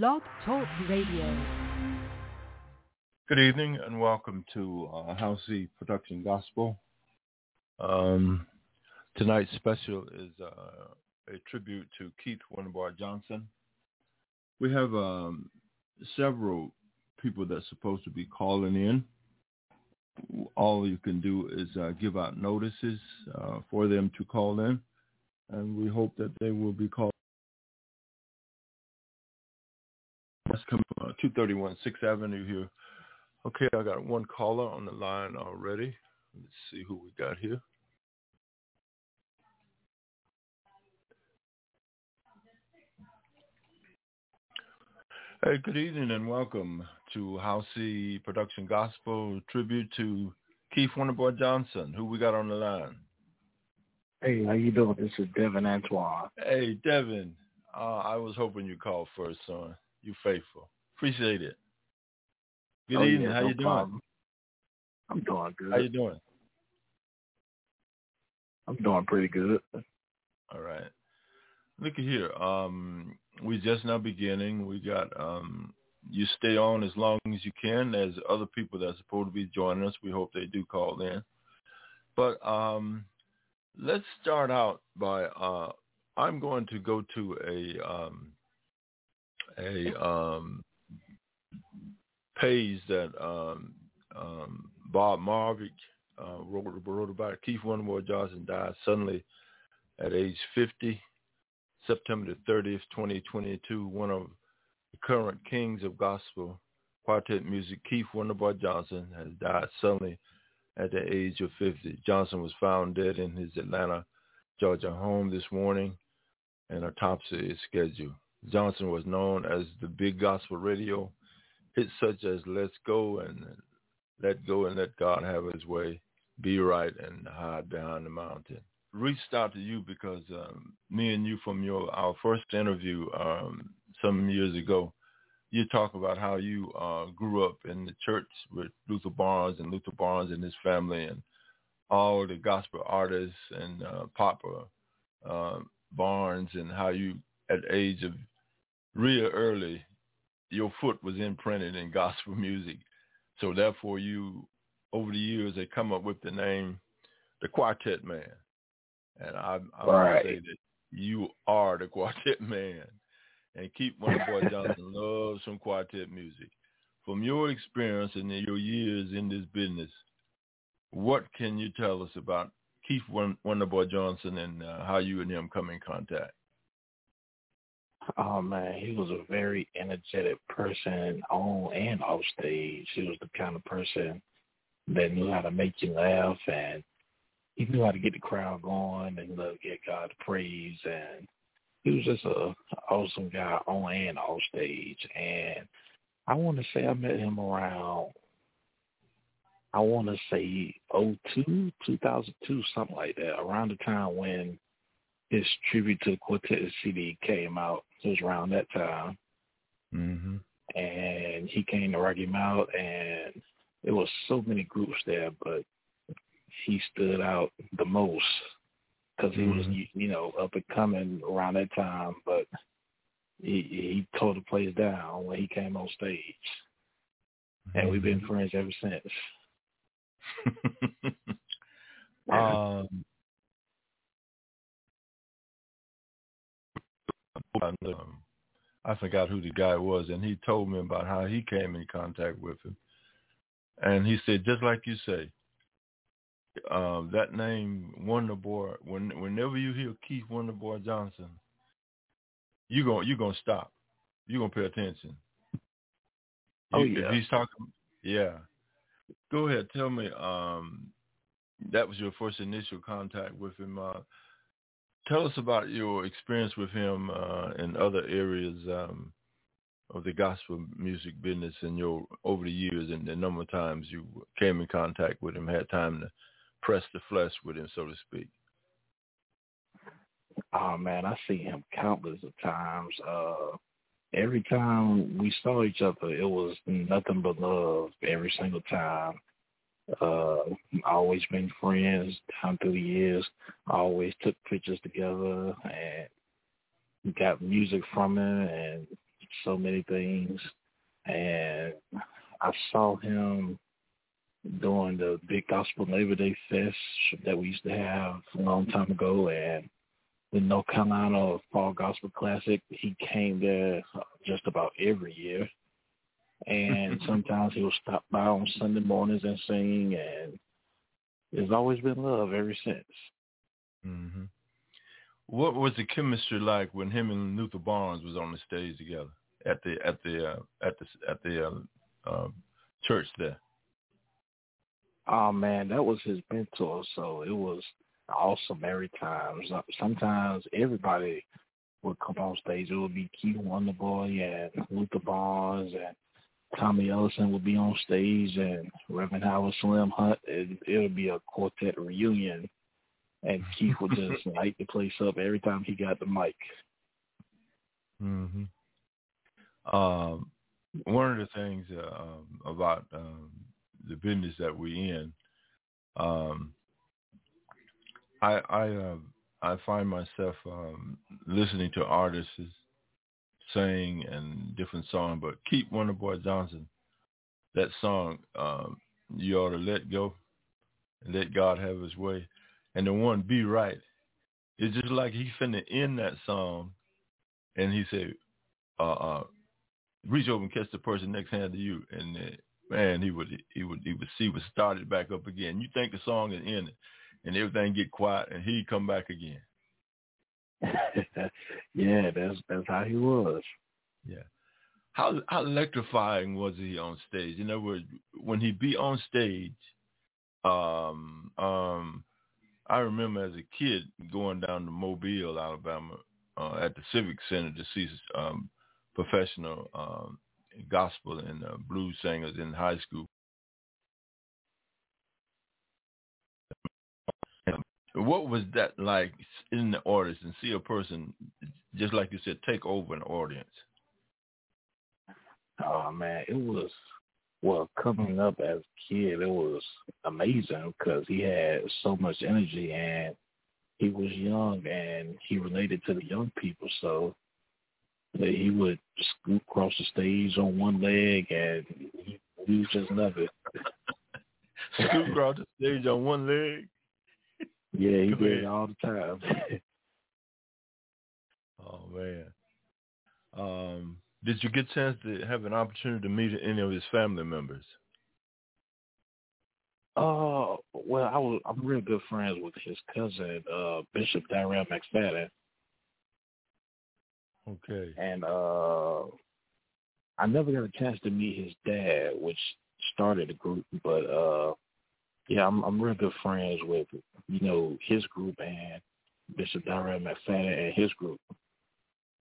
Blog Talk Radio. Good evening and welcome to uh, Howcee Production Gospel. Um, tonight's special is uh, a tribute to Keith Wonderboy Johnson. We have um, several people that's supposed to be calling in. All you can do is uh, give out notices uh, for them to call in, and we hope that they will be called. Coming from uh, 231 6th Avenue here. Okay, I got one caller on the line already. Let's see who we got here. Hey, good evening and welcome to Howcee Production Gospel tribute to Keith Wonderboy Johnson. Who we got on the line? Hey, how you doing? This is Devin Antoine. Hey, Devin. Uh, I was hoping you called first, son. You faithful. Appreciate it. Good oh, evening. Yeah, how no you doing? I'm doing good. How you doing? I'm doing pretty good. All right. Look at here. Um, we just now beginning. We got um, you stay on as long as you can. There's other people that are supposed to be joining us. We hope they do call in. But um, let's start out by uh, I'm going to go to a um, a um, page that um, um, Bob Marovich uh, wrote, wrote about. Keith Wonderboy Johnson died suddenly at age 50 September the 30th, 2022, one of the current kings of gospel quartet music, Keith Wonderboy Johnson, has died suddenly at the age of 50. Johnson was found dead in his Atlanta, Georgia home this morning, and autopsy is scheduled. Johnson was known as the big gospel radio, hits such as Let's Go and Let Go and Let God Have His Way, Be Right and Hide Behind the Mountain. Reached out to you because um, me and you from your our first interview um, some years ago, you talk about how you uh, grew up in the church with Luther Barnes and Luther Barnes and his family and all the gospel artists and uh, Papa uh, Barnes and how you at age of real early, your foot was imprinted in gospel music. So therefore you, over the years, they come up with the name, the Quartet Man. And I, I Right. say that you are the quartet man. And Keith Wonderboy Johnson loves some quartet music. From your experience and your years in this business, what can you tell us about Keith Wonderboy Johnson and uh, how you and him come in contact? Oh man, he was a very energetic person on and off stage. He was the kind of person that knew how to make you laugh and he knew how to get the crowd going and uh, get God praise and he was just a awesome guy on and off stage and I want to say I met him around I want to say oh two, two thousand two, something like that, around the time when his tribute to Quartet CD came out. It was around that time, Mm-hmm. and he came to Rocky Mount, and there was so many groups there, but he stood out the most because he was, Mhm. you- you know, up and coming around that time. But he he tore the place down when he came on stage, and we've been friends ever since. um, um, I forgot who the guy was, and he told me about how he came in contact with him. And he said, just like you say, um, that name Wonderboy. When whenever you hear Keith Wonderboy Johnson, you going you gonna stop. You are gonna pay attention. Oh, You- yeah. He's talking, yeah. Go ahead, tell me. Um, that was your first initial contact with him. Uh, tell us about your experience with him uh, in other areas um, of the gospel music business and your over the years and the number of times you came in contact with him, had time to press the flesh with him, so to speak. Oh man, I see him countless of times. Uh every time we saw each other it was nothing but love every single time. Uh always been friends down through the years. Always took pictures together and got music from him and so many things, and I saw him during the big gospel Labor Day fest that we used to have a long time ago, and the North Carolina Fall Gospel Classic. He came there just about every year, and sometimes he would stop by on Sunday mornings and sing, and there's always been love ever since. Mm-hmm. What was the chemistry like when him and Luther Barnes was on the stage together at the at the uh, at the at the uh, uh, church there? Oh man, that was his mentor, so it was awesome every time. Sometimes everybody would come on stage. It would be Keith Wonderboy and Luther Barnes and Tommy Ellison would be on stage and Reverend Howard Slim Hunt. And it would be a quartet reunion and Keith would just light the place up every time he got the mic. Mhm. Um, one of the things uh, um, about um, the business that we're in, um, I I uh, I find myself um, listening to artists sing and different song, but Keith Wonderboy Johnson. That song, um, you ought to let go, and let God have His way and the one be right. It's just like he finna end that song, and he said, uh, uh, "Reach over and catch the person next hand to you." And uh, man, he would he would he would see would start it back up again. You think the song is ended, and everything get quiet, and he'd come back again. yeah, that's that's how he was. Yeah. How how electrifying was he on stage? In other words, when he be on stage, um, um, I remember as a kid going down to Mobile, Alabama, uh, at the Civic Center to see um, professional um, gospel and uh, blues singers in high school. What was that like in the audience and see a person, just like you said, take over an audience? Oh man, it was well, coming up as a kid, it was amazing because he had so much energy and he was young and he related to the young people. So that he would scoot across the stage on one leg and he, he just love it. scoot across the stage on one leg? Yeah, he did it all the time. oh man. Um did you get a chance to have an opportunity to meet any of his family members? Uh, well, I was I'm real good friends with his cousin, uh, Bishop Darrell McFadden. Okay. And uh, I never got a chance to meet his dad, which started the group, but uh, yeah, I'm I'm real good friends with you know his group and Bishop Darrell McFadden and his group.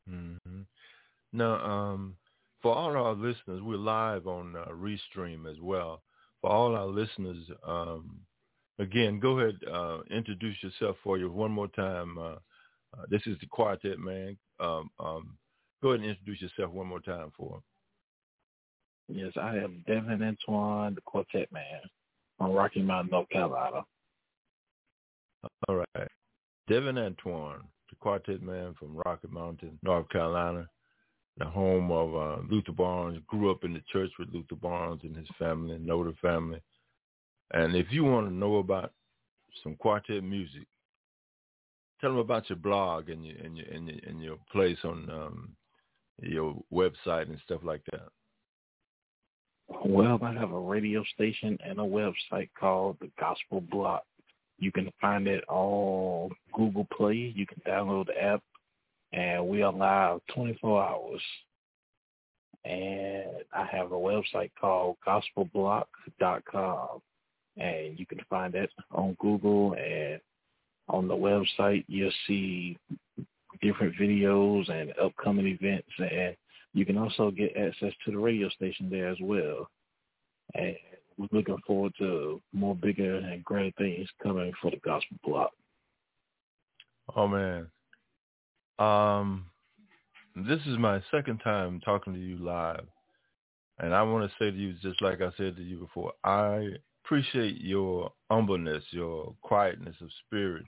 Mm-hmm. Now, um, for all our listeners, we're live on uh, Restream as well. For all our listeners, um, again, go ahead, uh, introduce yourself for you one more time. Uh, uh, this is the Quartet Man. Um, um, go ahead and introduce yourself one more time for him. Yes, I am Devin Antoine, the Quartet Man on Rocky Mountain, North Carolina. All right. Devin Antoine, the Quartet Man from Rocky Mountain, North Carolina the home of uh, Luther Barnes. Grew up in the church with Luther Barnes and his family, know the family. And if you want to know about some quartet music, tell them about your blog and your and your and your, and your place on um, your website and stuff like that. Well, I have a radio station and a website called the Gospel Block. You can find it on Google Play. You can download the app and we are live 24 hours. And I have a website called gospelblock.com, and you can find it on Google and on the website. You'll see different videos and upcoming events, and you can also get access to the radio station there as well. And we're looking forward to more bigger and greater things coming for the Gospel Block. Oh man, um, this is my second time talking to you live. And I want to say to you, just like I said to you before, I appreciate your humbleness, your quietness of spirit.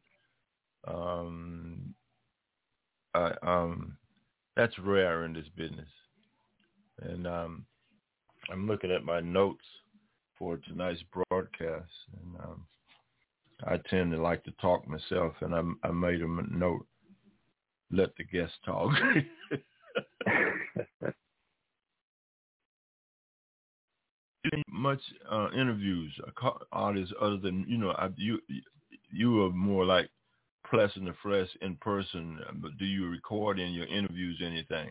Um, I, um, that's rare in this business. and um, I'm looking at my notes for tonight's broadcast, and um, I tend to like to talk myself, and I, I made a note: let the guest talk. much uh, interviews artists other than you know I, you you are more like pleasant and fresh in person but do you record in your interviews anything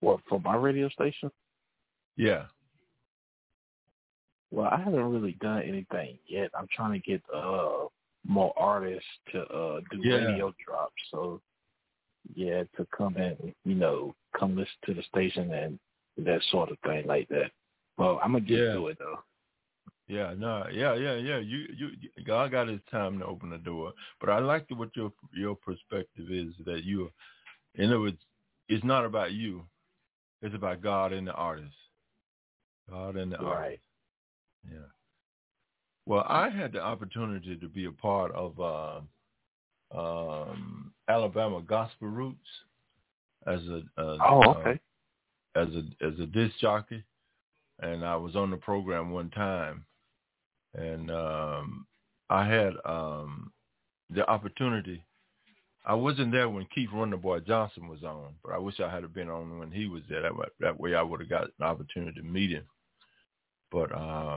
what for my radio station yeah well i haven't really done anything yet i'm trying to get uh more artists to uh do yeah. radio drops so yeah to come and you know come listen to the station and that sort of thing like that. Well, I'm gonna get yeah. to it though. Yeah, no, yeah, yeah, yeah. You, you, God got His time to open the door. But I like what your your perspective is that you, in other words, it's not about you. It's about God and the artist. God and the right. artist. Yeah. Well, I had the opportunity to be a part of uh, um, Alabama Gospel Roots as a, a oh okay as a as a disc jockey, and I was on the program one time, and um, I had um, the opportunity. I wasn't there when Keith Boy Johnson was on, but I wish I had been on when he was there. That that way I would have got an opportunity to meet him. But uh,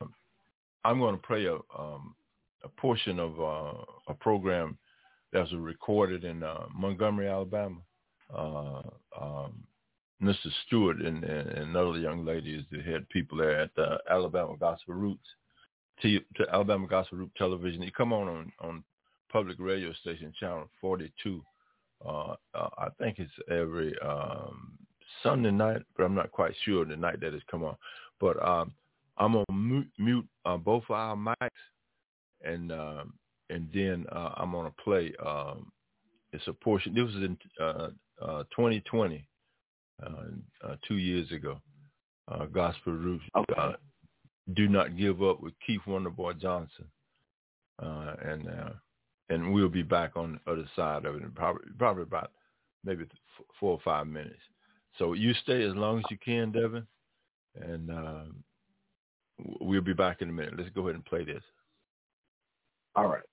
I'm going to play a um, a portion of uh, a program that was recorded in uh, Montgomery, Alabama. Uh, um, Mr. Stewart and, and, and another young lady is the head people there at the Alabama Gospel Roots, to, to Alabama Gospel Root Television. You come on, on on public radio station channel 42. Uh, uh, I think it's every um, Sunday night, but I'm not quite sure the night that it's come on. But um, I'm gonna mute, mute uh, both of our mics, and um, and then uh, I'm gonna play. Um, it's a portion. This was in uh, 2020 uh, uh, two years ago. Uh, Gospel Roots. Okay. Do not give up with Keith Wonderboy Johnson, and and we'll be back on the other side of it in probably probably about maybe four or five minutes. So you stay as long as you can, Devin, and uh, we'll be back in a minute. Let's go ahead and play this. All right.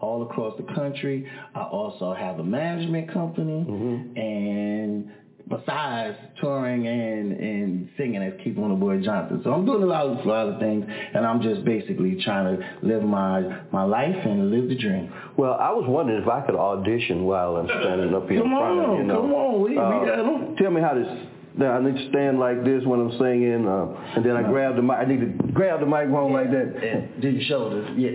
all across the country. I also have a management company, mm-hmm. and besides touring and and singing as Keith Wonderboy Johnson. So I'm doing a lot of a lot of things, and I'm just basically trying to live my my life and live the dream. Well, I was wondering if I could audition while I'm standing up here come in front on, of you. Know. Come on, we, uh, we got them. Tell me how this now I need to stand like this when I'm singing, uh, and then I grab the mic. I need to grab the microphone yeah, like that. And do your shoulders. Yeah.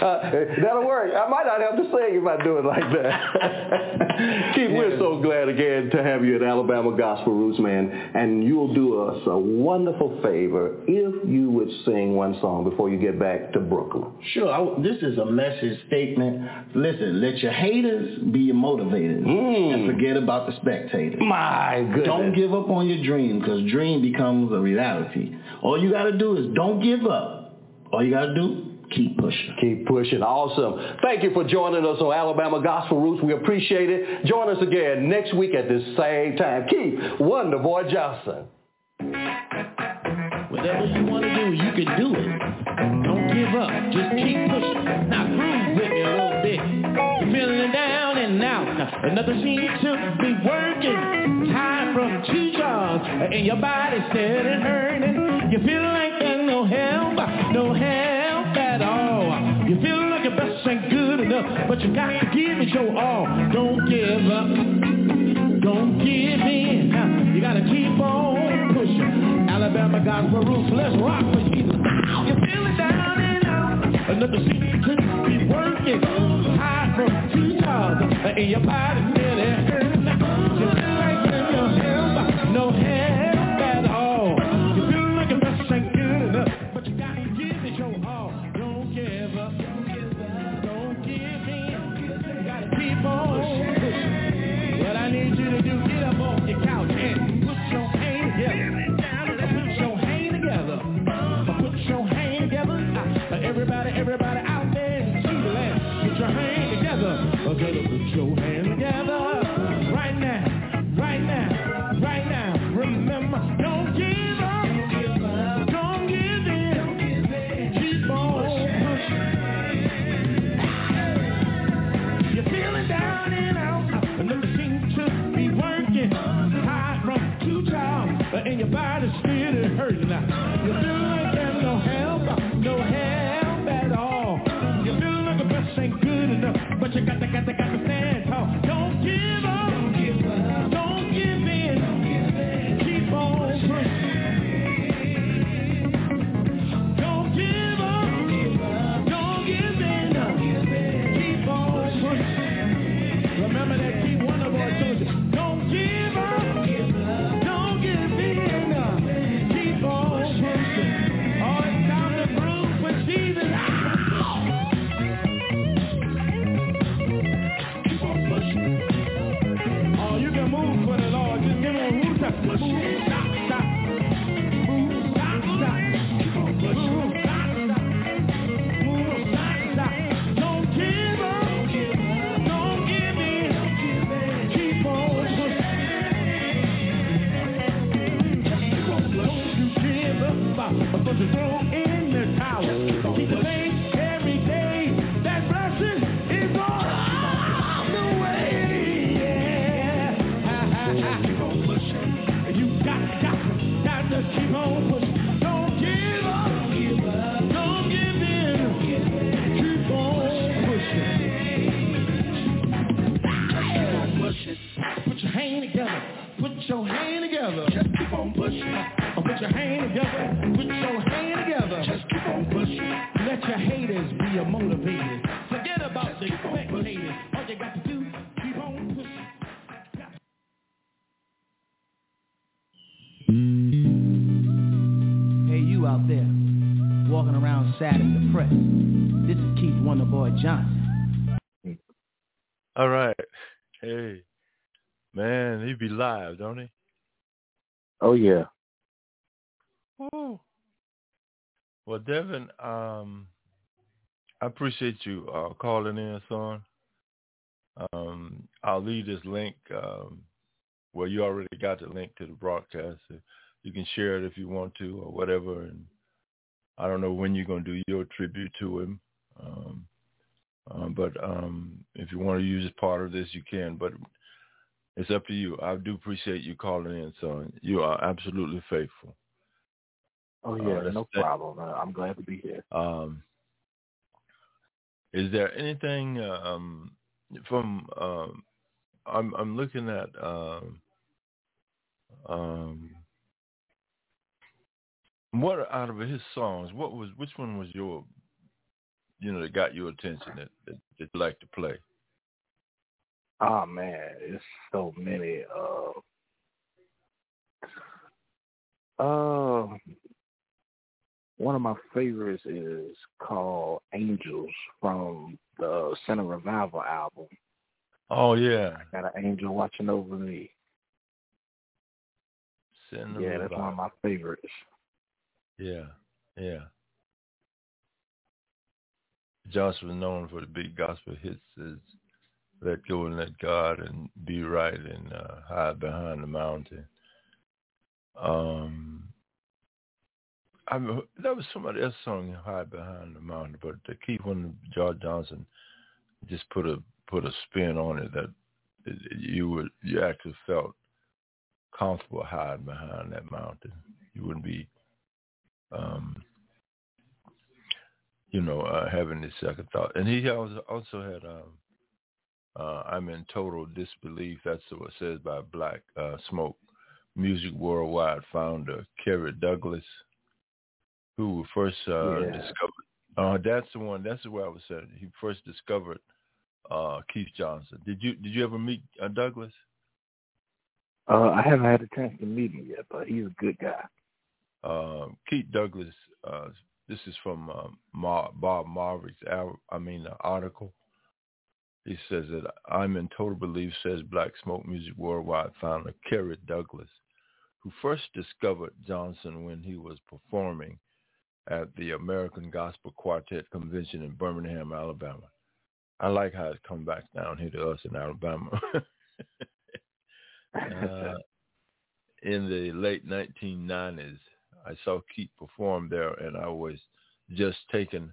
uh, that'll work. I might not have to sing if I do it like that. Keith, yeah. we're so glad again to have you at Alabama Gospel Roots, man. And you'll do us a wonderful favor if you would sing one song before you get back to Brooklyn. Sure. I, this is a message statement. Listen, let your haters be your motivators, mm. and forget about the spectators. My goodness. Don't give up on your dream because dream becomes a reality. All you got to do is don't give up. All you got to do keep pushing. Keep pushing. Awesome. Thank you for joining us on Alabama Gospel Roots. We appreciate it. Join us again next week at the same time. Keith Wonder Boy Johnson. Whatever you want to do, you can do it. Don't give up. Just keep pushing. Now groove with me a little bit. Another seems to be working. Time from two jobs. And your body's still hurting. You feel like there's no help. No help at all. You feel like your best ain't good enough. But you got to give it your all. Don't give up. Don't give in. You got to keep on pushing. Alabama gospel roots. Let's rock for Jesus. You feel it down and out. Another seat could be working. High from two And your body don't he? Oh yeah. Oh. Well, Devin, um, I appreciate you uh, calling in, son. Um, I'll leave this link. Um, well, you already got the link to the broadcast. You can share it if you want to, or whatever. And I don't know when you're going to do your tribute to him. Um, um, but um, if you want to use part of this, you can. But it's up to you. I do appreciate you calling in, son. You are absolutely faithful. Oh yeah, uh, no problem. Uh, I'm glad to be here. Um, is there anything um, from? Um, I'm I'm looking at. Um, um, what out of his songs? What was which one was your, you know, that got your attention that that, that you like to play? Oh man, it's so many. Uh, uh, one of my favorites is called Angels from the Center Revival album. Oh yeah, I got an angel watching over me. Center yeah, that's one of my favorites. Yeah, yeah. Josh was known for the big gospel hits let go and let God and be right and uh, hide behind the mountain. Um, I that was somebody else song "Hide Behind the Mountain," but the key one, George Johnson, just put a put a spin on it that you would you actually felt comfortable hiding behind that mountain. You wouldn't be, um, you know, uh, having this second thought. And he also also had. Um, uh, I'm in total disbelief. That's what it says by Black uh, Smoke Music Worldwide founder Kerry Douglas, who first uh, yeah. discovered. Uh, that's the one. That's the way I was saying. He first discovered uh, Keith Johnson. Did you Did you ever meet uh, Douglas? Uh, I haven't had a chance to meet him yet, but he's a good guy. Uh, Keith Douglas. Uh, this is from uh, Mar- Bob Marovich's. I mean, the article. He says that I'm in total belief, says Black Smoke Music Worldwide founder Kerry Douglas, who first discovered Johnson when he was performing at the American Gospel Quartet Convention in Birmingham, Alabama. I like how it come back down here to us in Alabama. uh, in the late 1990s, I saw Keith perform there, and I was just taken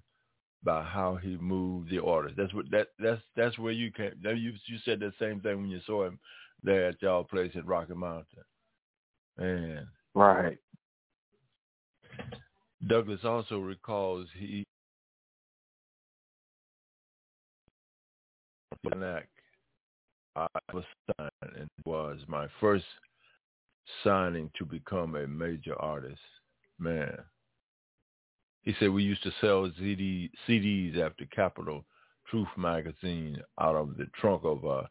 by how he moved the orders. That's what that that's that's where you came. You you said the same thing when you saw him there at y'all place at Rocky Mountain. Man, right. Douglas also recalls he I was signed and was my first signing to become a major artist. Man. He said we used to sell CD, CDs after Capital Truth magazine out of the trunk of uh,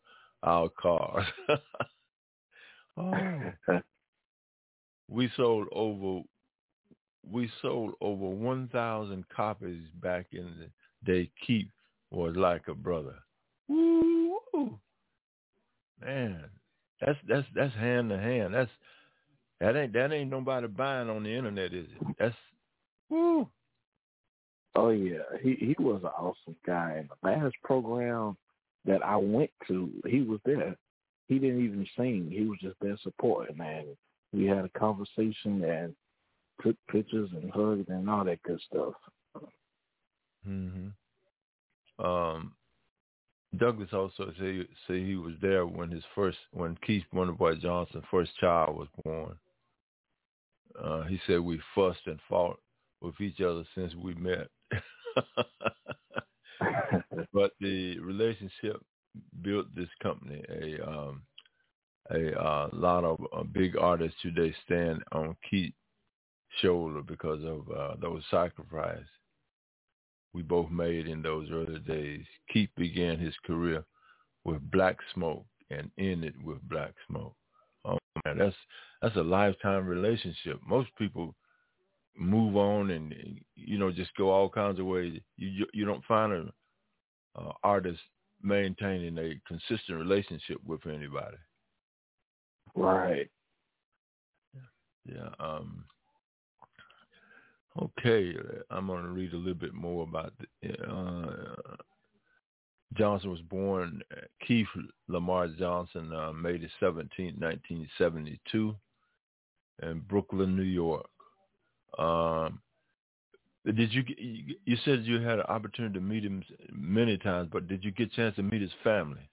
our cars. oh. we sold over we sold over 1,000 copies back in the day. Keith was like a brother. Woo! Man, that's that's that's hand to hand. That's that ain't that ain't nobody buying on the internet, is it? That's woo. Oh yeah, he he was an awesome guy. And the last program that I went to, he was there. He didn't even sing. He was just there supporting, man. We had a conversation and took pictures and hugged and all that good stuff. Mhm. Um, Douglas also say say he was there when his first when Keith Wonderboy Johnson first child was born. Uh, he said we fussed and fought with each other since we met. but the relationship built this company. A um, a uh, lot of uh, big artists today stand on Keith's shoulder because of uh, those sacrifices we both made in those early days. Keith began his career with Black Smoke and ended with Black Smoke. Oh man, that's that's a lifetime relationship. Most people move on and you know just go all kinds of ways. You you don't find an uh, artist maintaining a consistent relationship with anybody. Right. Yeah. Um, Okay, I'm going to read a little bit more about the, uh, Johnson was born Keith Lamar Johnson, uh, May the 17th, 1972, in Brooklyn, New York. Um, did you you said you had an opportunity to meet him many times, but did you get a chance to meet his family?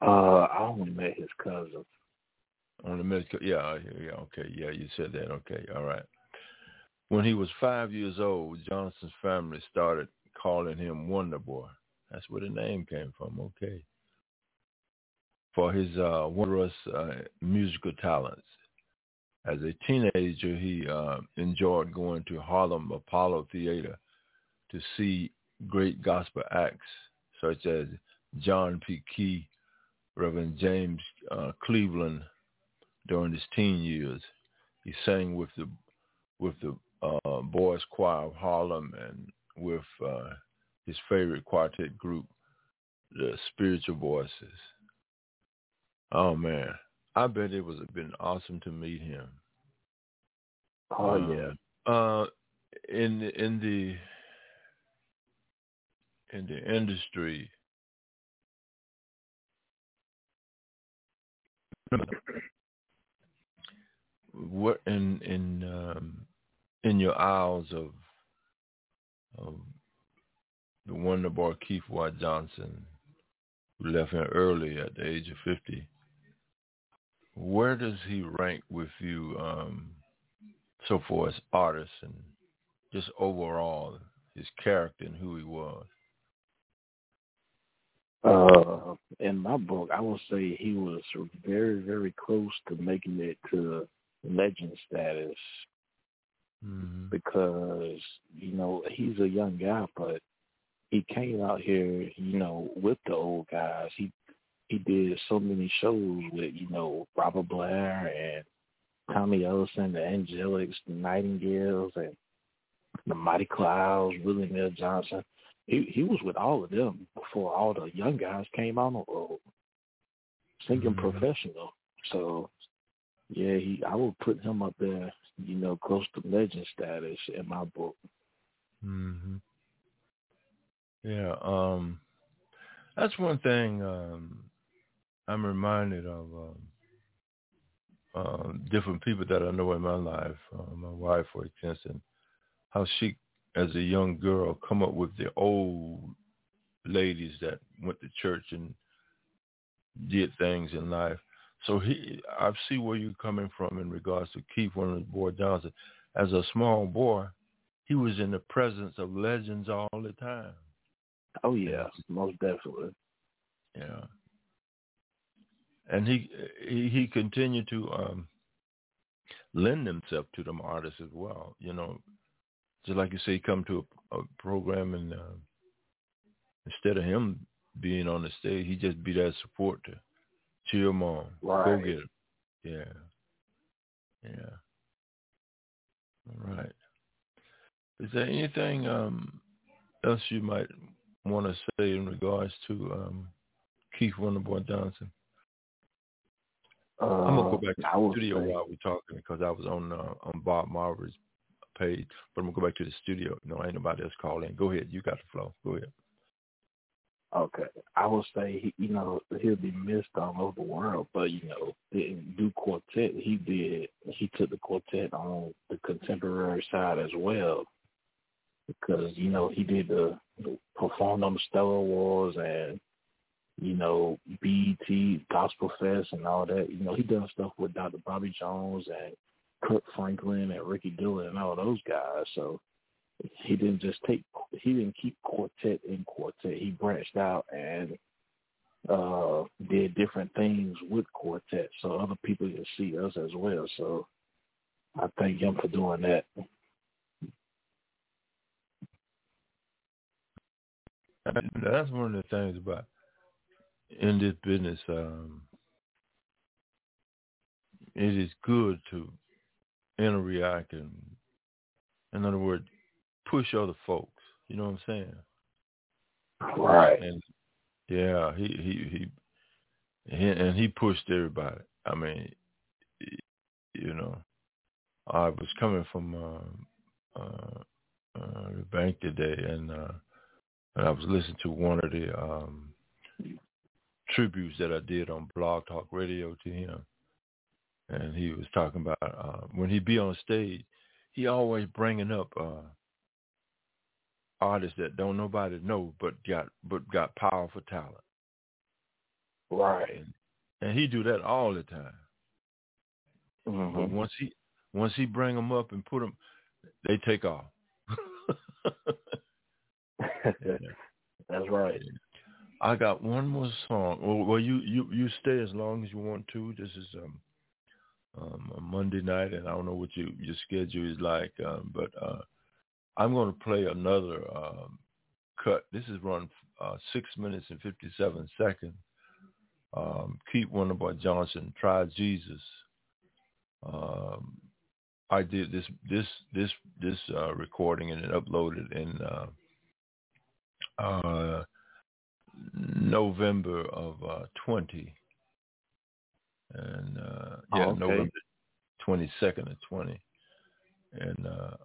Uh, I only met his cousin. Only met, yeah, yeah, okay, yeah, you said that, okay, all right. When he was five years old, Johnson's family started calling him Wonder Boy. That's where the name came from, okay. For his uh, wondrous uh, musical talents. As a teenager, he uh, enjoyed going to Harlem Apollo Theater to see great gospel acts such as John P. Kee, Reverend James uh, Cleveland during his teen years. He sang with the with the uh, Boys Choir of Harlem and with uh, his favorite quartet group, the Spiritual Voices. Oh man, I bet it was been awesome to meet him. Oh um, yeah. Uh, in in the in the industry, what in in um, in your aisles of of the wonder boy Keith White Johnson, who left here early at the age of fifty. Where does he rank with you um, so far as artists and just overall his character and who he was? Uh, in my book, I would say he was very, very close to making it to legend status mm-hmm. because you know he's a young guy, but he came out here, you know, with the old guys. He he did so many shows with you know Robert Blair and Tommy Ellison, the Angelics, the Nightingales, and the Mighty Clouds, Willie Neal Johnson. He he was with all of them before all the young guys came on the road, singing mm-hmm. professional. So yeah, he I would put him up there you know, close to legend status in my book. hmm Yeah, um, that's one thing um, I'm reminded of. Um, uh, different people that I know in my life, uh, my wife, for instance, how she, as a young girl, come up with the old ladies that went to church and did things in life. So he, I see where you're coming from in regards to Keith Wonder Boy Johnson. As a small boy, he was in the presence of legends all the time. Oh yeah, most definitely. Yeah. And he he, he continued to um, lend himself to them artists as well. You know, just like you say, come to a, a program and uh, instead of him being on the stage, he just be that support to cheer him on, right. go get him. Yeah, yeah. All right. Is there anything um, else you might want to say in regards to um, Keith Wonderboy Johnson? Uh, I'm gonna go back to the studio say, while we're talking because I was on uh, on Bob Marver's page, but I'm gonna go back to the studio. No, ain't nobody else calling. Go ahead, you got the flow. Go ahead. Okay, I would say he, you know he'll be missed all over the world, but you know didn't do quartet. He did. He took the quartet on the contemporary side as well, because you know he did the, the performed on the Stellar Awards and you know BET Gospel Fest and all that. You know he done stuff with Dr. Bobby Jones and Kirk Franklin and Ricky Dillard and all those guys. So he didn't just take he didn't keep quartet in quartet. He branched out and uh did different things with quartet so other people can see us as well. So I thank him for doing that. That's one of the things about in this business. Um, it is good to interact and, in other words, push other folks. You know what I'm saying? Right. And yeah, he he he, he and he pushed everybody. I mean, you know, I was coming from uh, uh, uh, the bank today, and uh, and I was listening to one of the um, tributes that I did on Blog Talk Radio to him, and he was talking about uh, when he be on stage, he always bringing up uh, artists that don't nobody know, but got but got powerful talent. Right. And, and he do that all the time. Mm-hmm. But once he once he bring them up and put them, they take off. That's right. I got one more song. Well, well, you you you stay as long as you want to. This is um um a Monday night, and I don't know what you your schedule is like, um, but uh I'm going to play another um, cut. This is run uh, six minutes and fifty-seven seconds. Um, Keith Wonderboy Johnson, Try Jesus. Um, I did this this this this uh, recording and it uploaded in uh, uh, November of uh, 20. And uh, yeah, oh, okay. November 22nd of 20. And uh,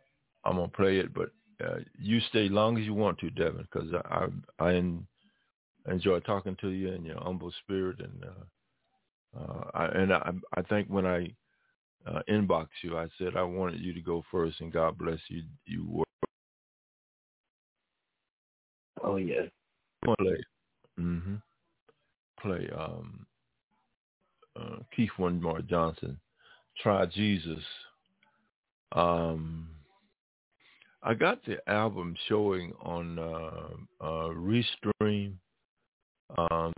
I'm gonna play it, but uh, you stay long as you want to, Devin, because I I, I enjoy talking to you and your humble spirit, and uh, uh, I, and I I think when I uh, inbox you, I said I wanted you to go first, and God bless you. You were. Oh yeah. Play. Mm-hmm. Play. Um. Uh, Keith Wonderboy Johnson. Try Jesus. Um. I got the album showing on uh, uh, Restream. Um,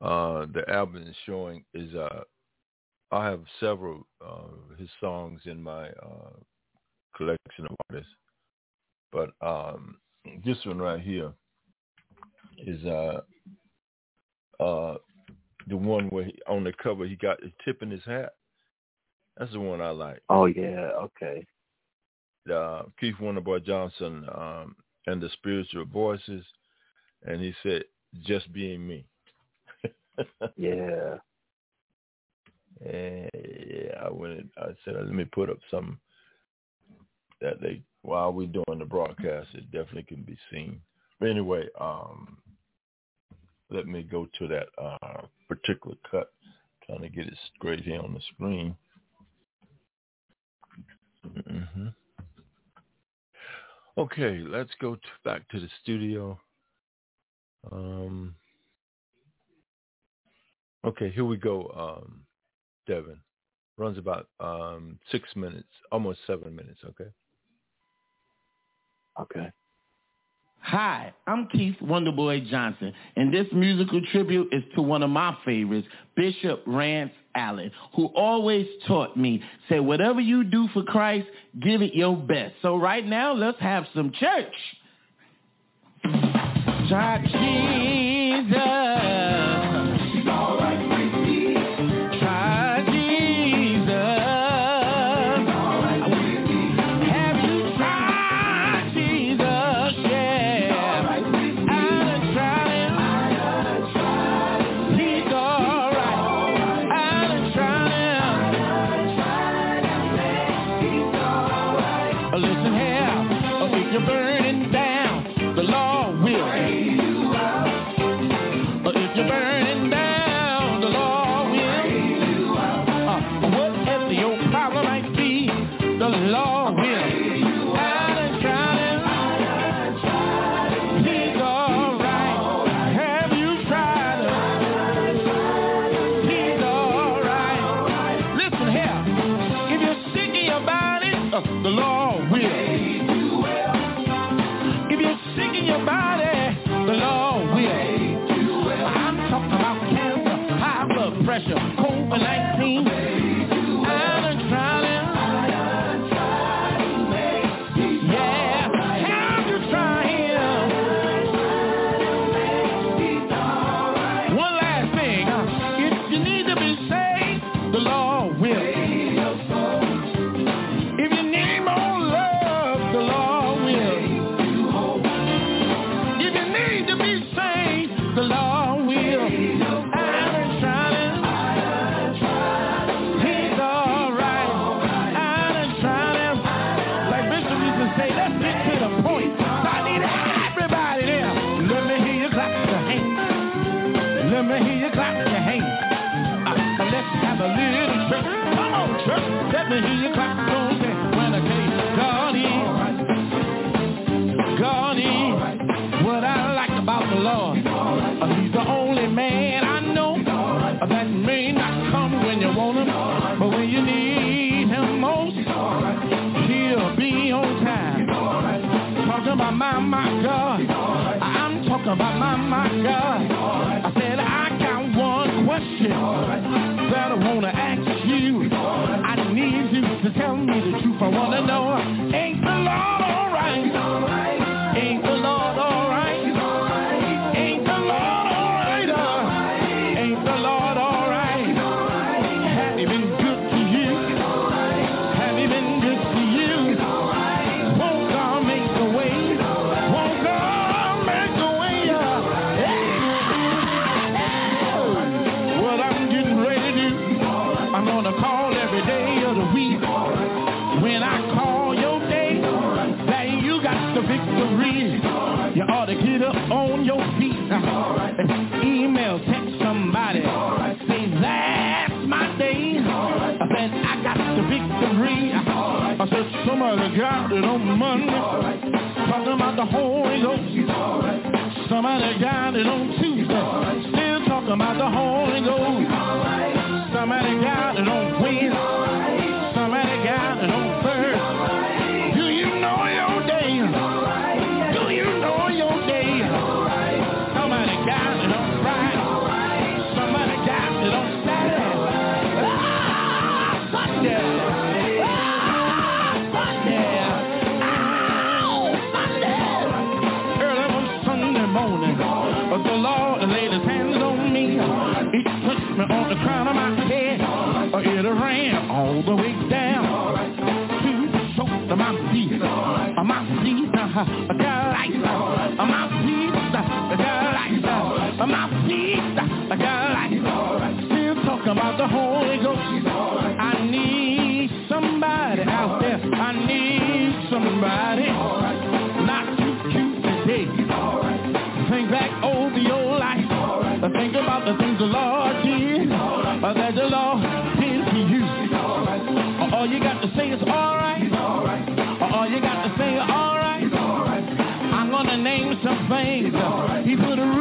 uh, the album is showing is uh, I have several uh, his songs in my uh, collection of artists, but um, this one right here is uh, uh, the one where he, on the cover he got the tip in his hat. That's the one I like. Oh yeah, okay uh, Keith Wonderboy Johnson um, and the Spiritual Voices, and he said, "Just being me." yeah. And yeah, I went. I said, "Let me put up some that they while we're doing the broadcast, it definitely can be seen." Anyway, um, let me go to that uh, particular cut. Trying to get it straight here on the screen. Mm-hmm. Okay, let's go back to the studio. Um, okay, here we go, um, Devin. Runs about um, six minutes, almost seven minutes, okay? Okay. Hi, I'm Keith Wonderboy Johnson, and this musical tribute is to one of my favorites, Bishop Rance Allen, who always taught me, say, whatever you do for Christ, give it your best. So right now, let's have some church. I like about the Lord He's the only man I know that may not come when you want him, but when you need him most, he'll be on time. Talking about my marker, I'm talking about my marker. I said, I got one question that I want I want to know, ain't the Lord alright? Somebody got it on Monday. Talking about the Holy Ghost. Somebody got it on Tuesday. Still talking about the Holy Ghost. Somebody got it on Wednesday. Me on the crown of my head. It ran all the way down to the soles of my feet. Uh, My feet uh, got light. My feet uh, got light. My feet uh, got light. Still talking about the Holy Ghost. I need somebody out there. I need somebody not too cute today. your life. Think about the things that the Lord did for you. Right. All you got to say is alright. All you got to say is alright. I'm gonna name some things. He put a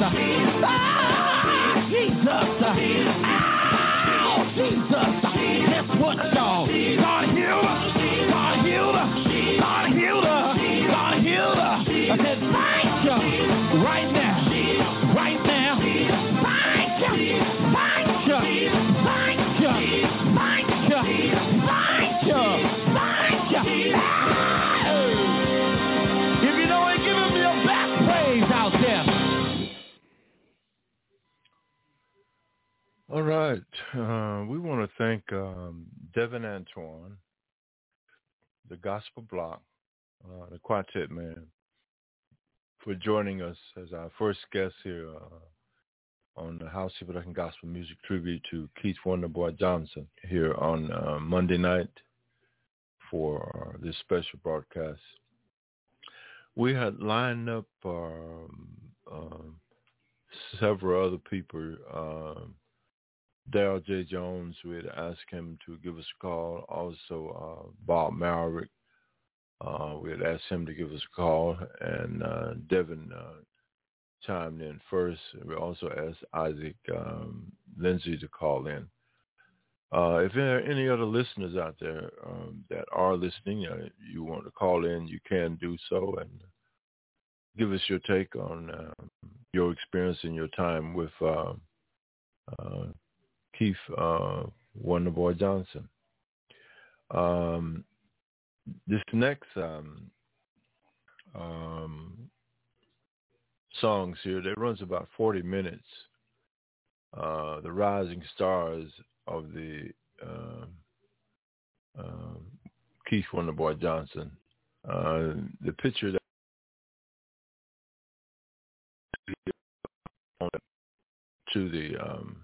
Jesus. Ah, Jesus. Devin Antoine, the Gospel Block, uh, the Quartet Man, for joining us as our first guest here uh, on the Howcee Production Gospel Music Tribute to Keith Wonderboy Johnson here on uh, Monday night for this special broadcast. We had lined up um, um several other people um, Dale J. Jones, we had asked him to give us a call. Also, uh, Bob Marovich, uh, we had asked him to give us a call. And uh, Devin uh, chimed in first. We also asked Isaac um, Lindsay to call in. Uh, if there are any other listeners out there um, that are listening, uh, you want to call in, you can do so and give us your take on uh, your experience and your time with uh, Keith uh, Wonderboy Johnson. Um, this next um, um, songs here, that runs about 40 minutes. Uh, the Rising Stars of the uh, uh, Keith Wonderboy Johnson. Uh, the picture that to the um,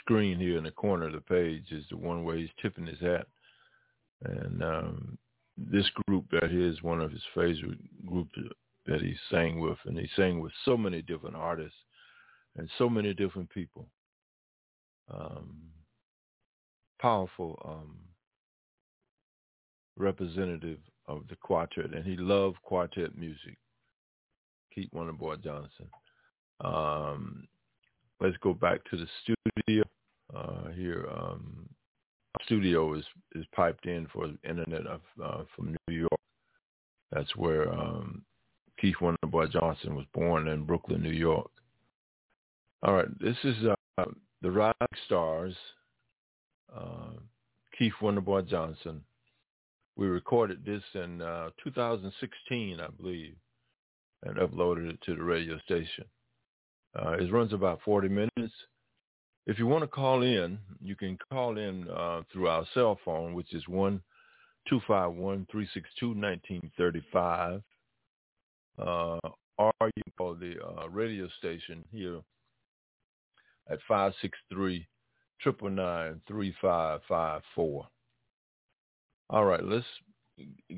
screen here in the corner of the page is the one where he's tipping his hat. And um, this group that is one of his favorite groups that he sang with. And he sang with so many different artists and so many different people. Um, powerful um, representative of the quartet. And he loved quartet music. Keith Wonderboy Johnson. Um, let's go back to the studio uh, here. Um, studio is is piped in for the internet of, uh, from New York. That's where um, Keith Wonderboy Johnson was born in Brooklyn, New York. All right, this is uh, the Rock Stars. Uh, Keith Wonderboy Johnson. We recorded this in uh, 2016, I believe, and uploaded it to the radio station. Uh, it runs about 40 minutes. If you want to call in, you can call in uh, through our cell phone, which is one two five one three six two nineteen thirty five, uh, or you can call the uh, radio station here at five six three triple nine three five five four. All right, let's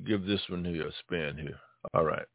give this one here a spin here. All right.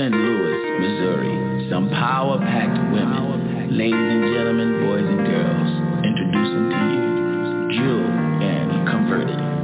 St. Louis, Missouri, some power-packed women, ladies and gentlemen, boys and girls, introducing to you Jewel and Converted.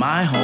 My hometown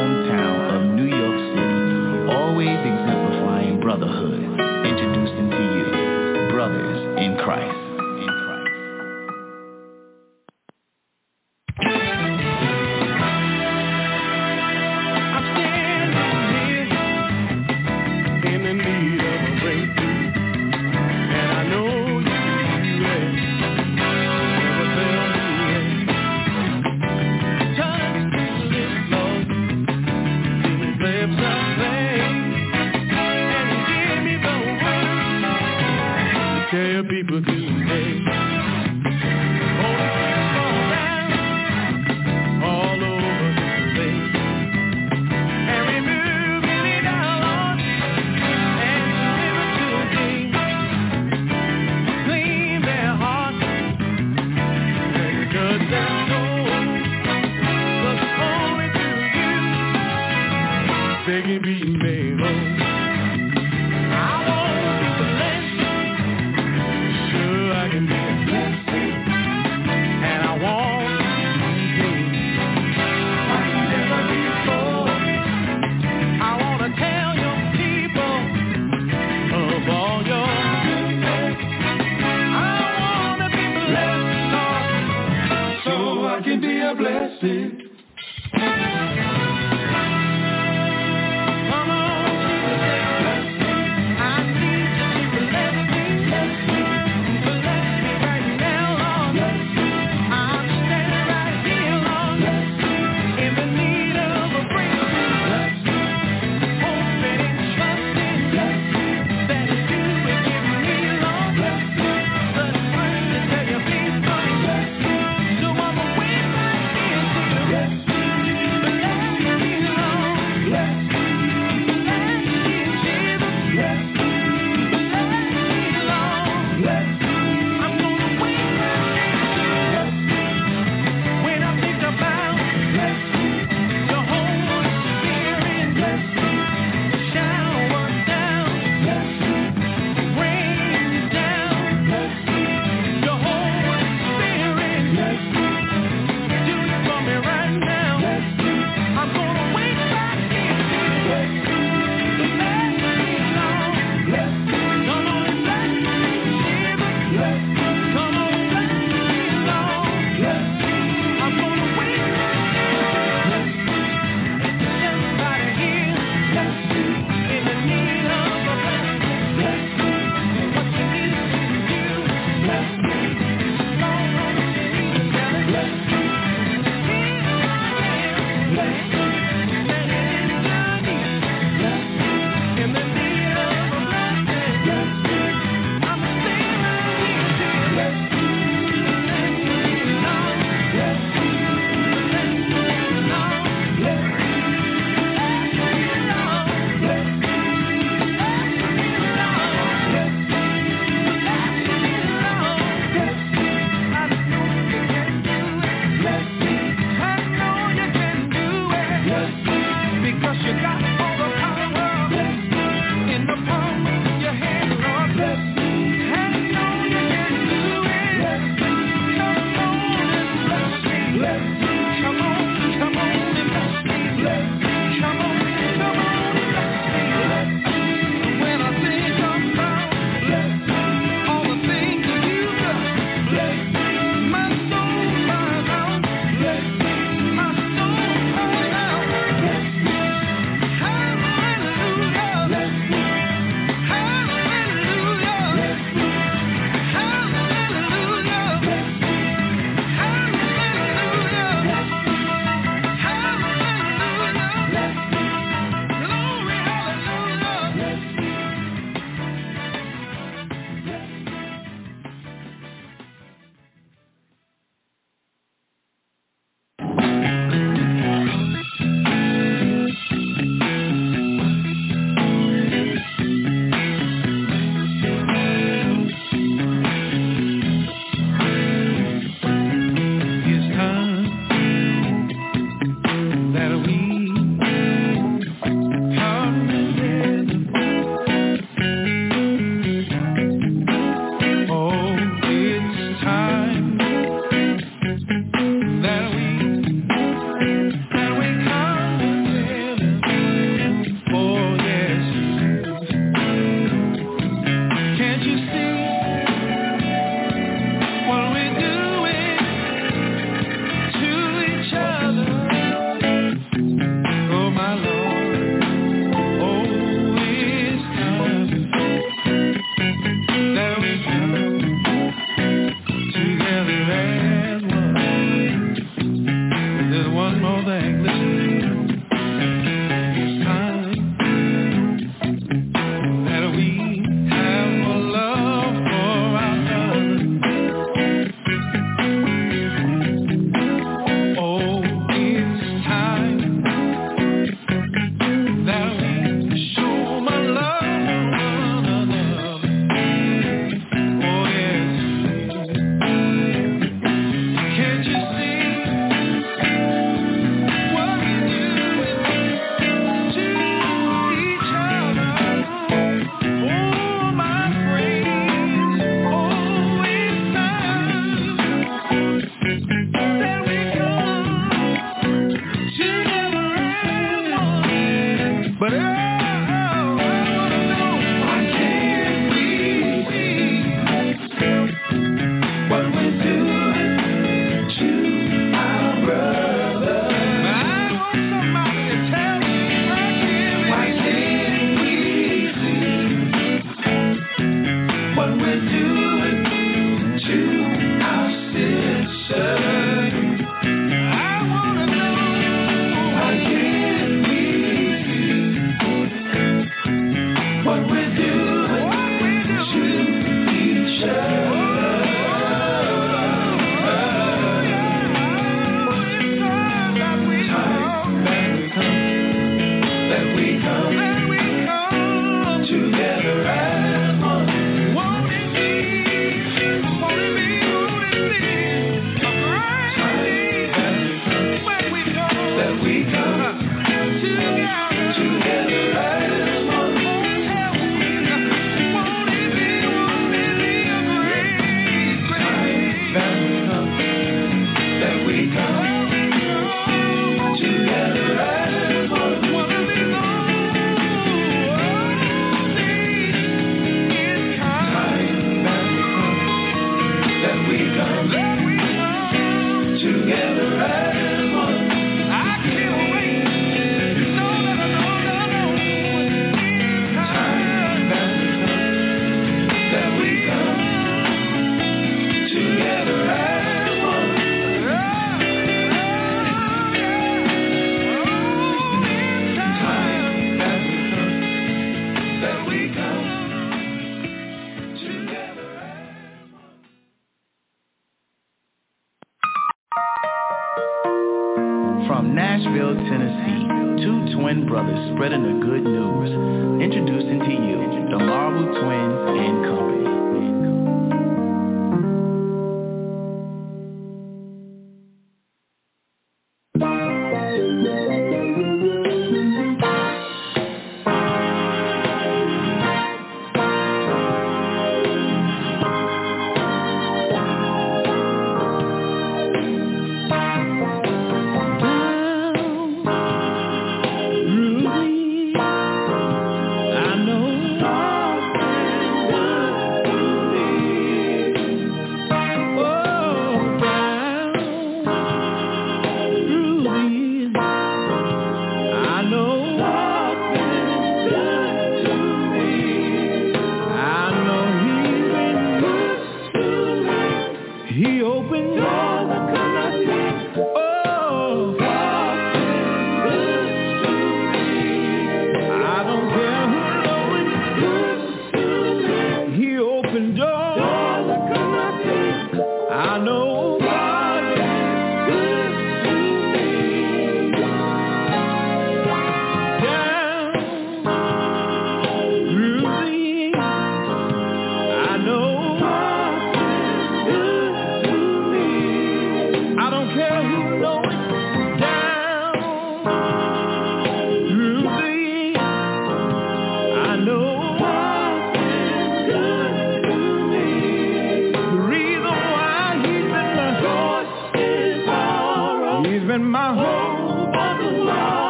and my hope of the world.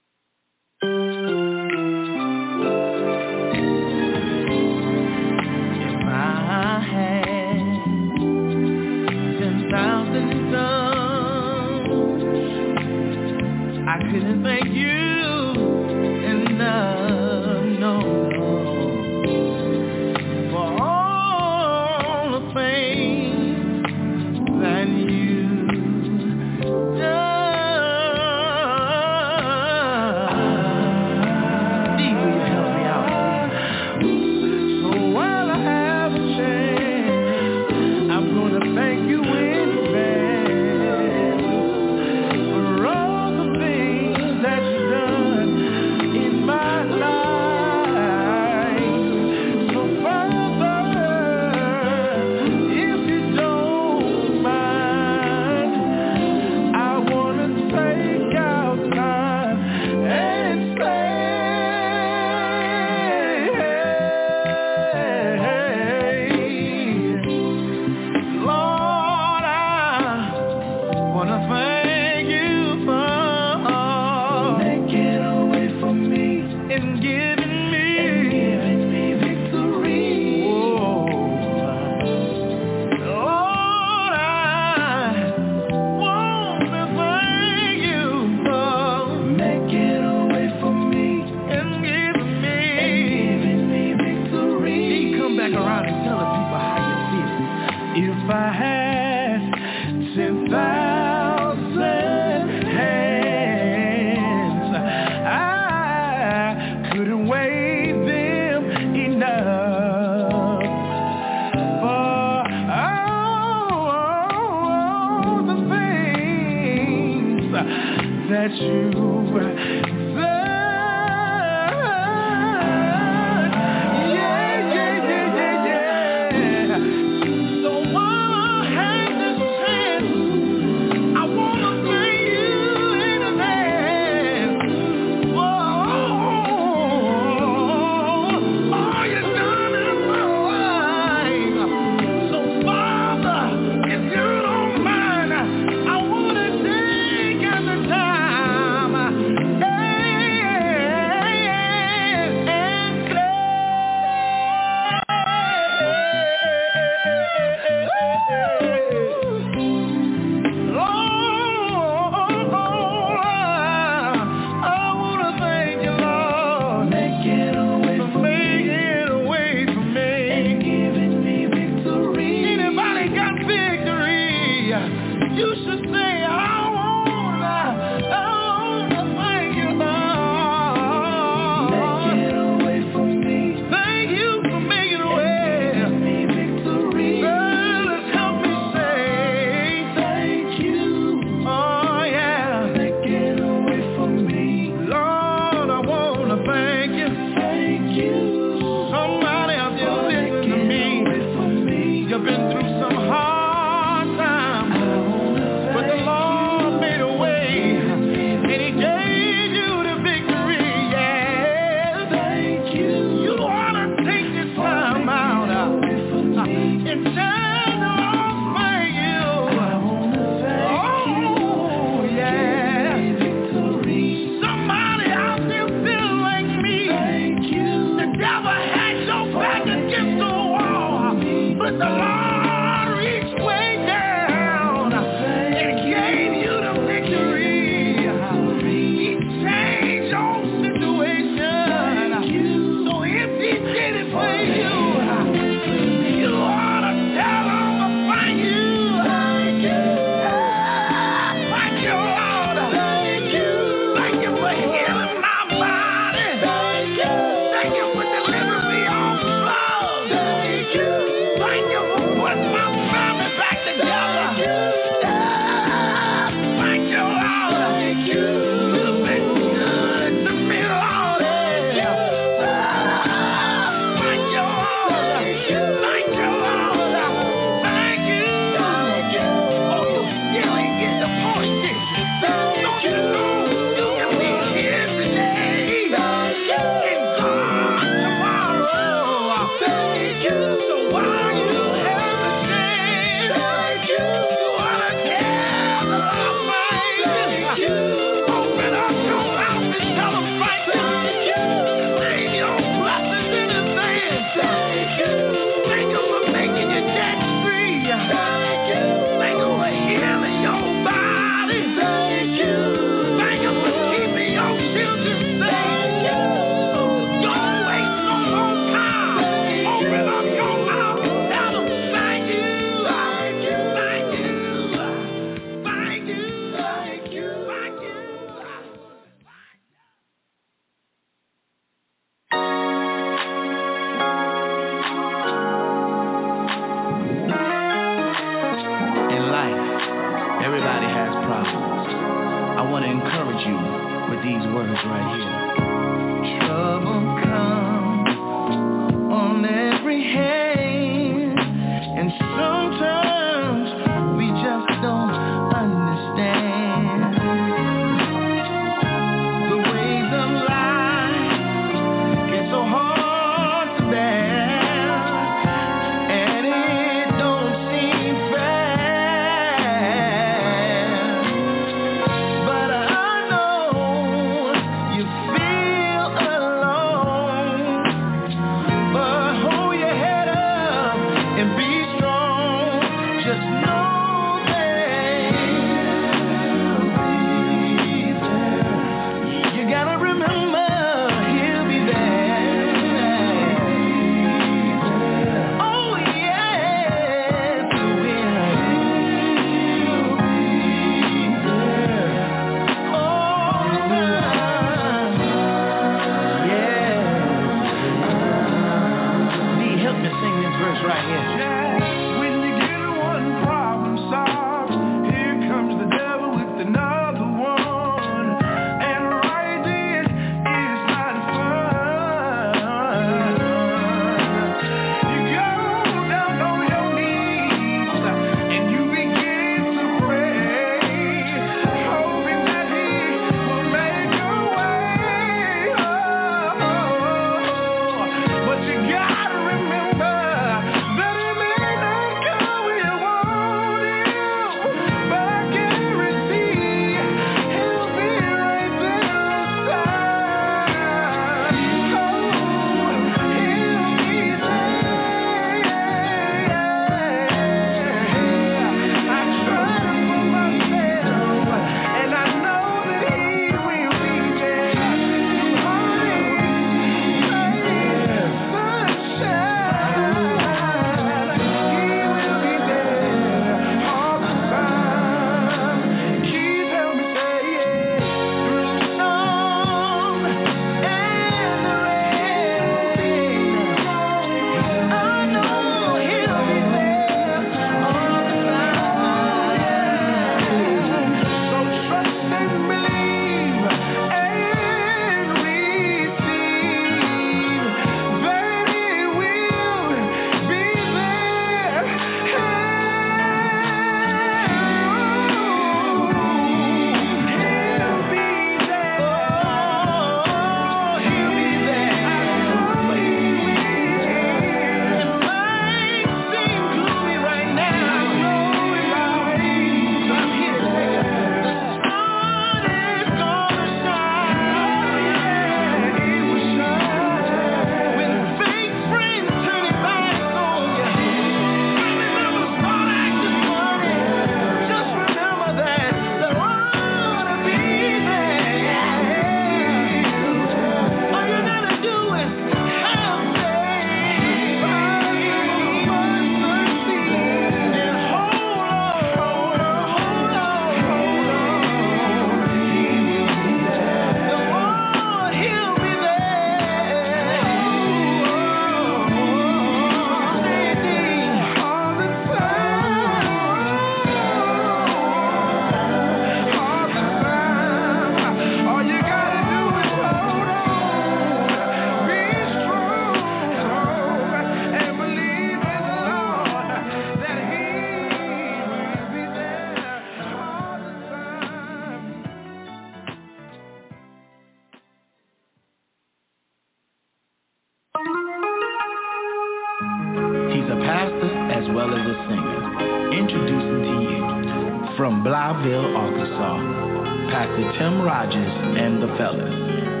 a pastor as well as a singer. Introducing to you, from Blytheville, Arkansas, Pastor Tim Rogers and the Fellas.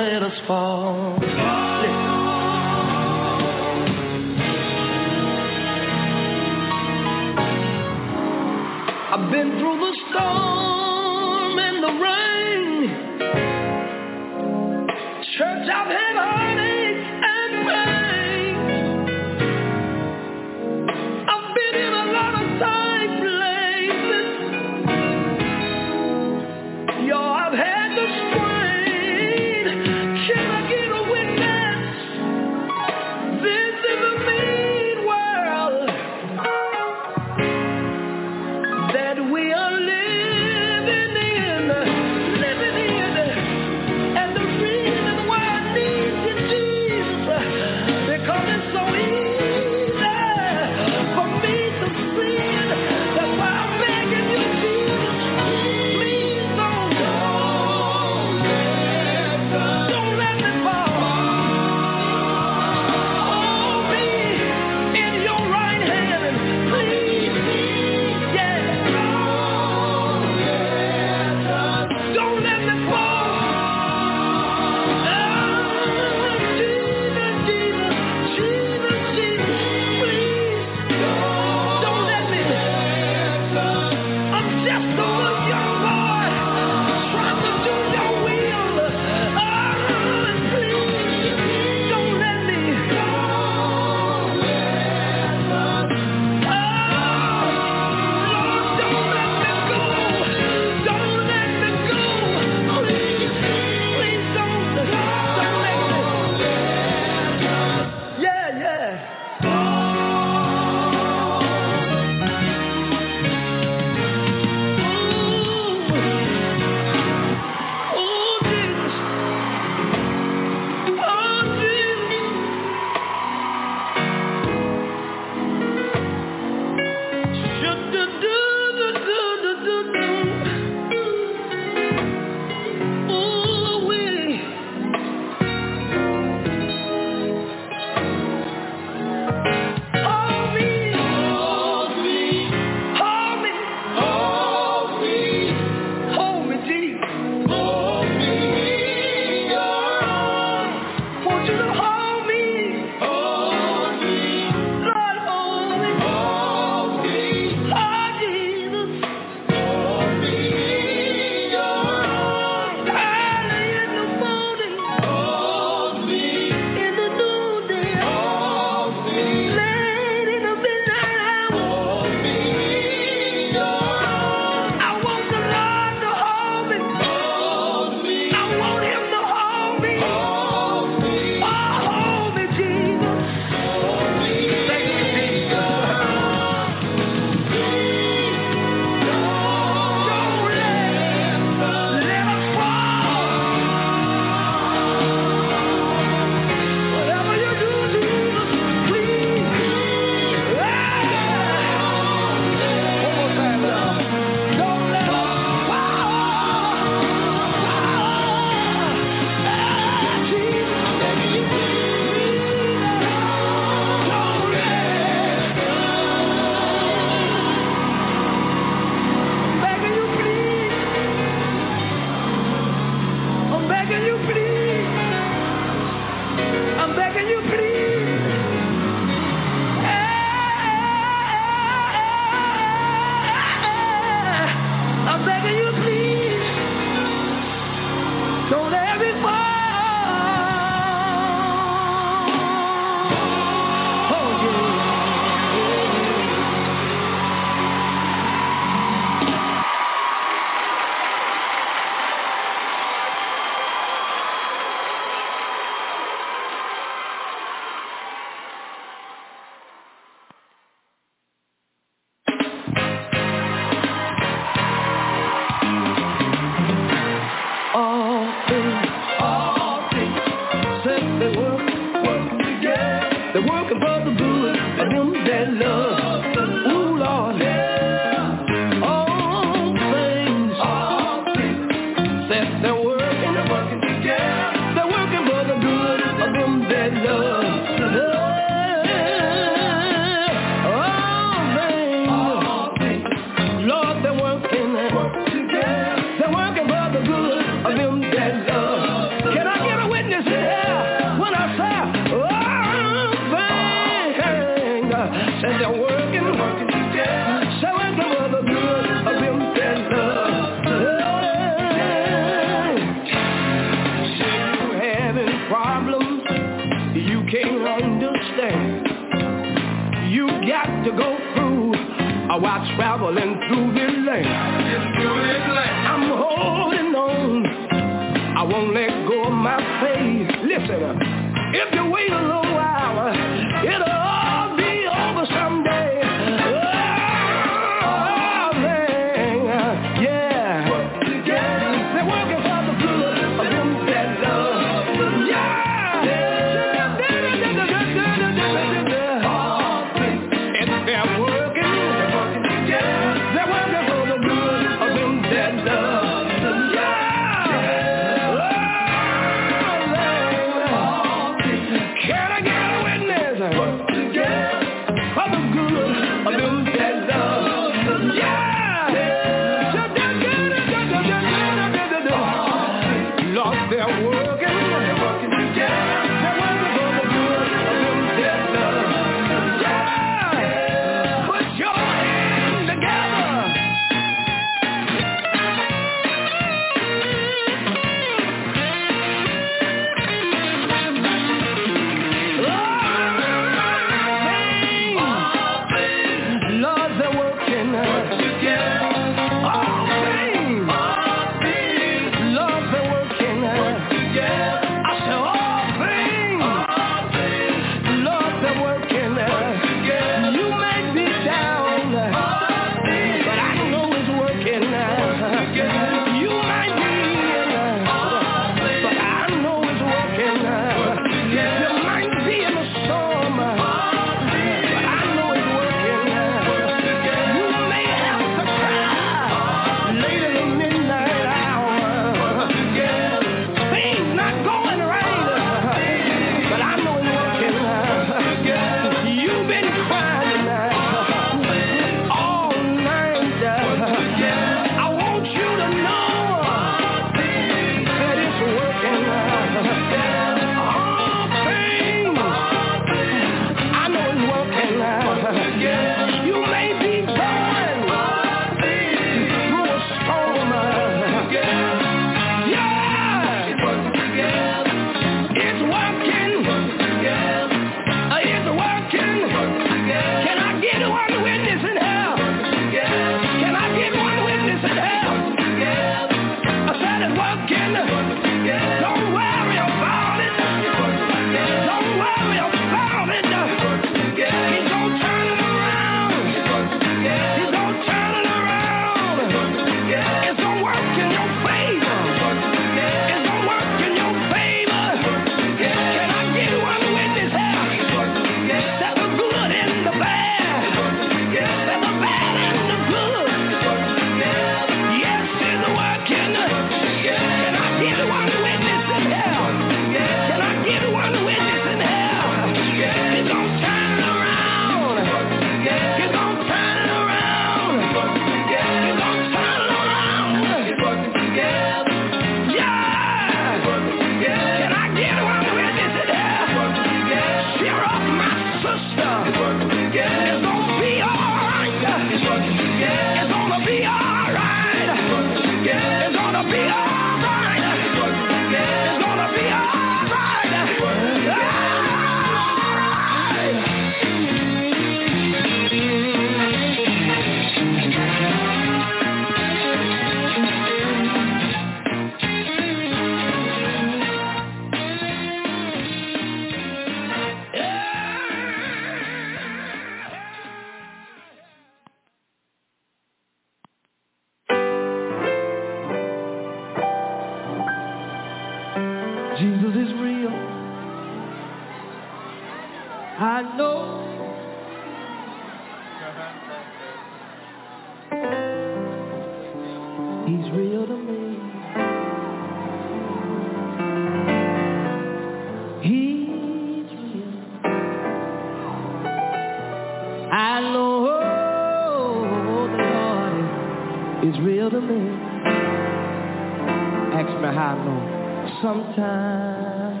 sometimes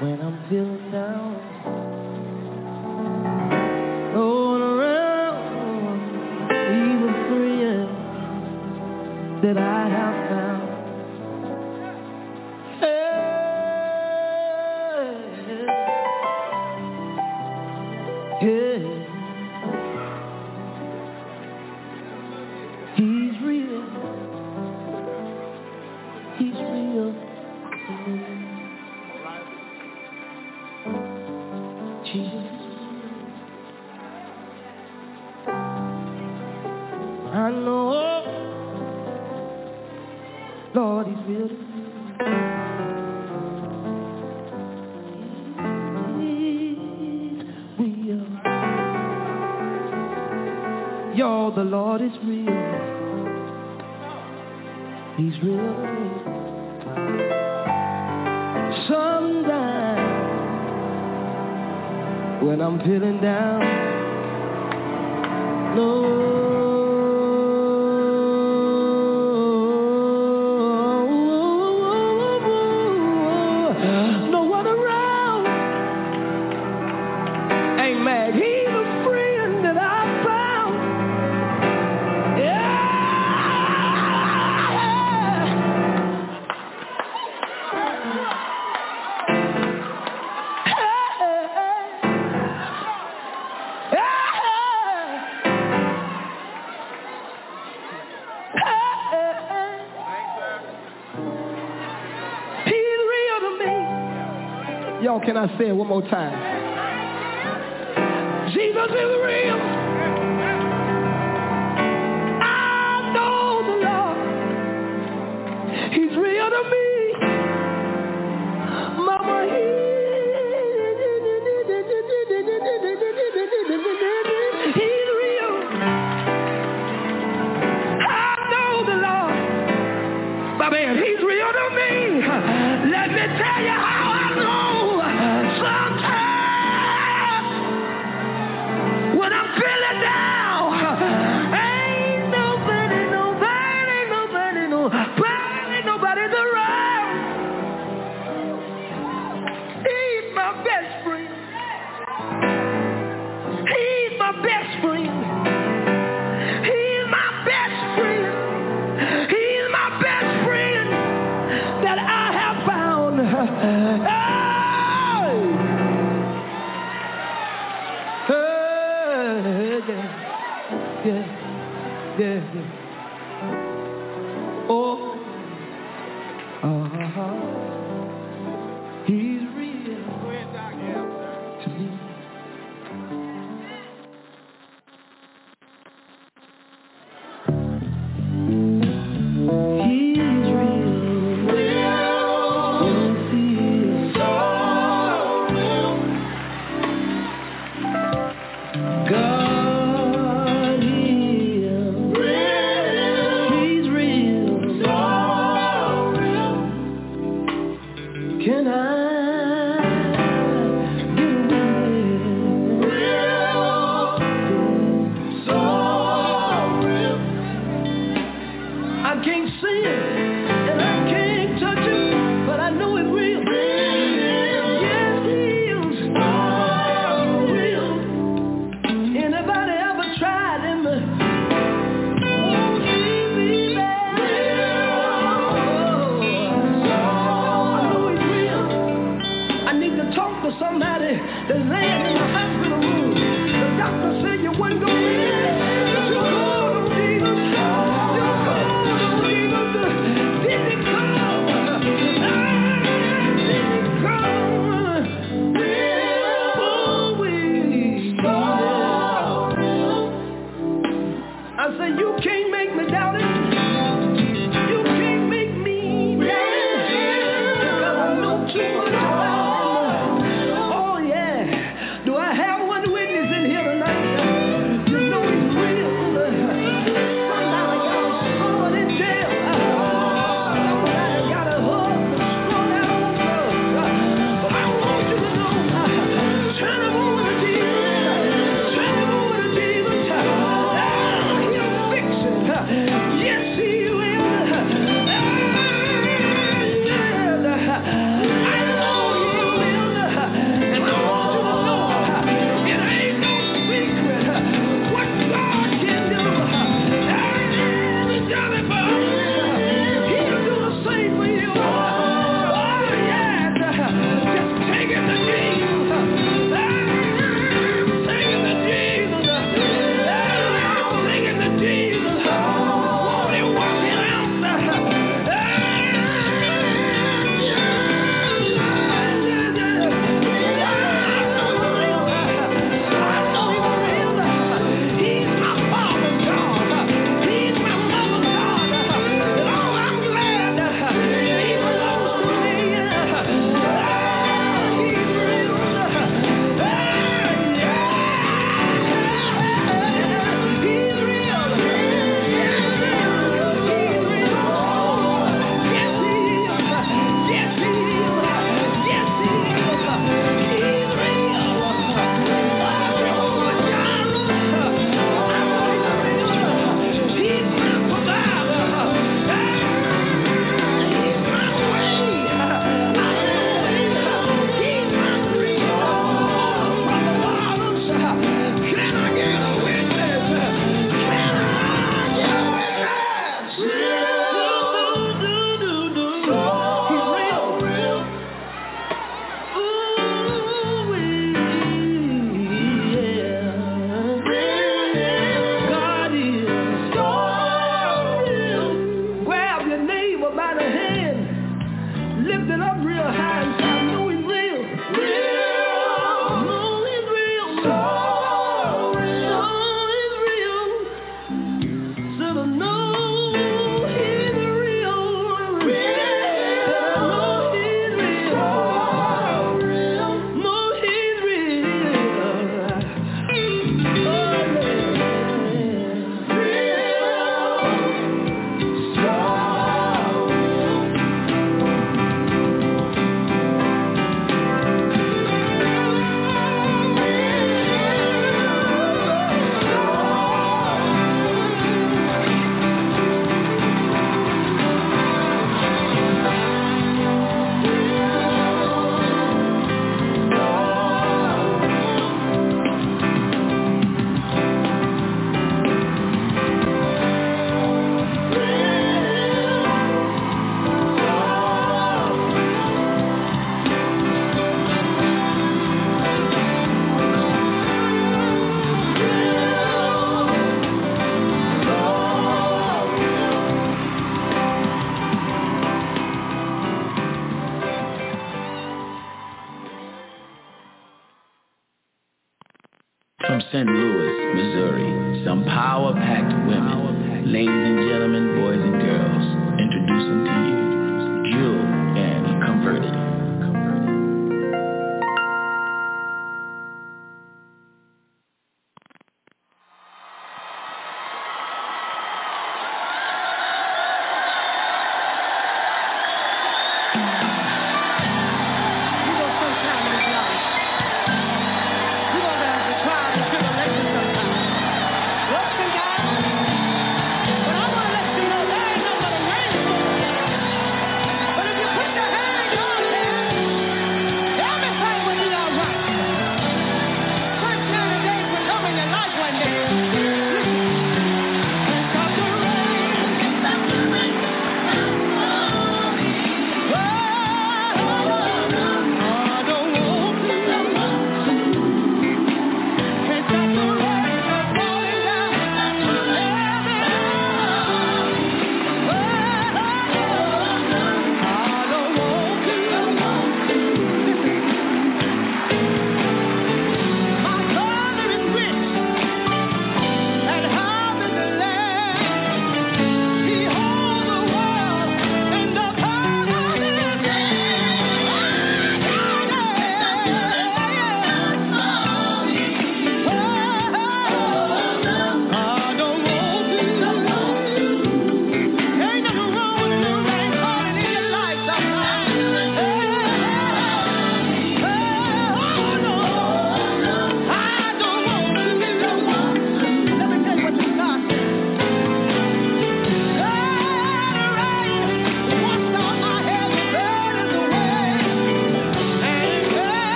when I'm feeling down. Can I say it one more time?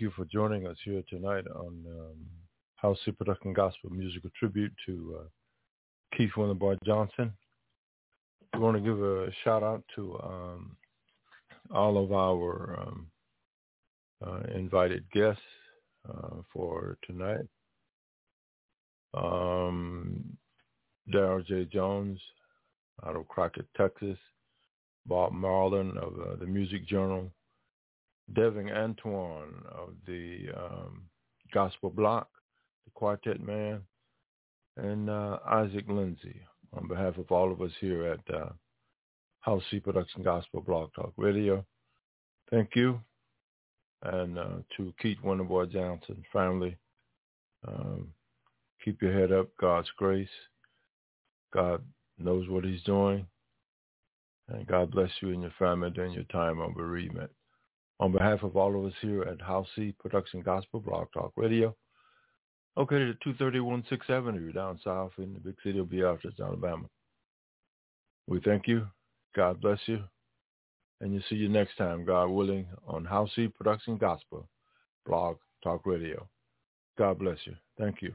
Thank you for joining us here tonight on um, Howcee Production Gospel Musical Tribute to uh, Keith Wonderboy Johnson. We want to give a shout out to um, all of our um, uh, invited guests uh, for tonight. Um, Daryl J. Jones out of Crockett, Texas. Bob Marlin of uh, the Music Journal. Devin Antoine of the um, Gospel Block, the Quartet Man, and uh, Isaac Lindsay on behalf of all of us here at uh, Howcee Production Gospel Blog Talk Radio. Thank you. And uh, to Keith Wonderboy Johnson family, um, keep your head up. God's grace. God knows what he's doing. And God bless you and your family during your time of bereavement. On behalf of all of us here at House C Production Gospel Blog Talk Radio, located at 231 6th Avenue down south in the big city of Beatrice, Alabama. We thank you. God bless you. And you'll see you next time, God willing, on Howcee Production Gospel Blog Talk Radio. God bless you. Thank you.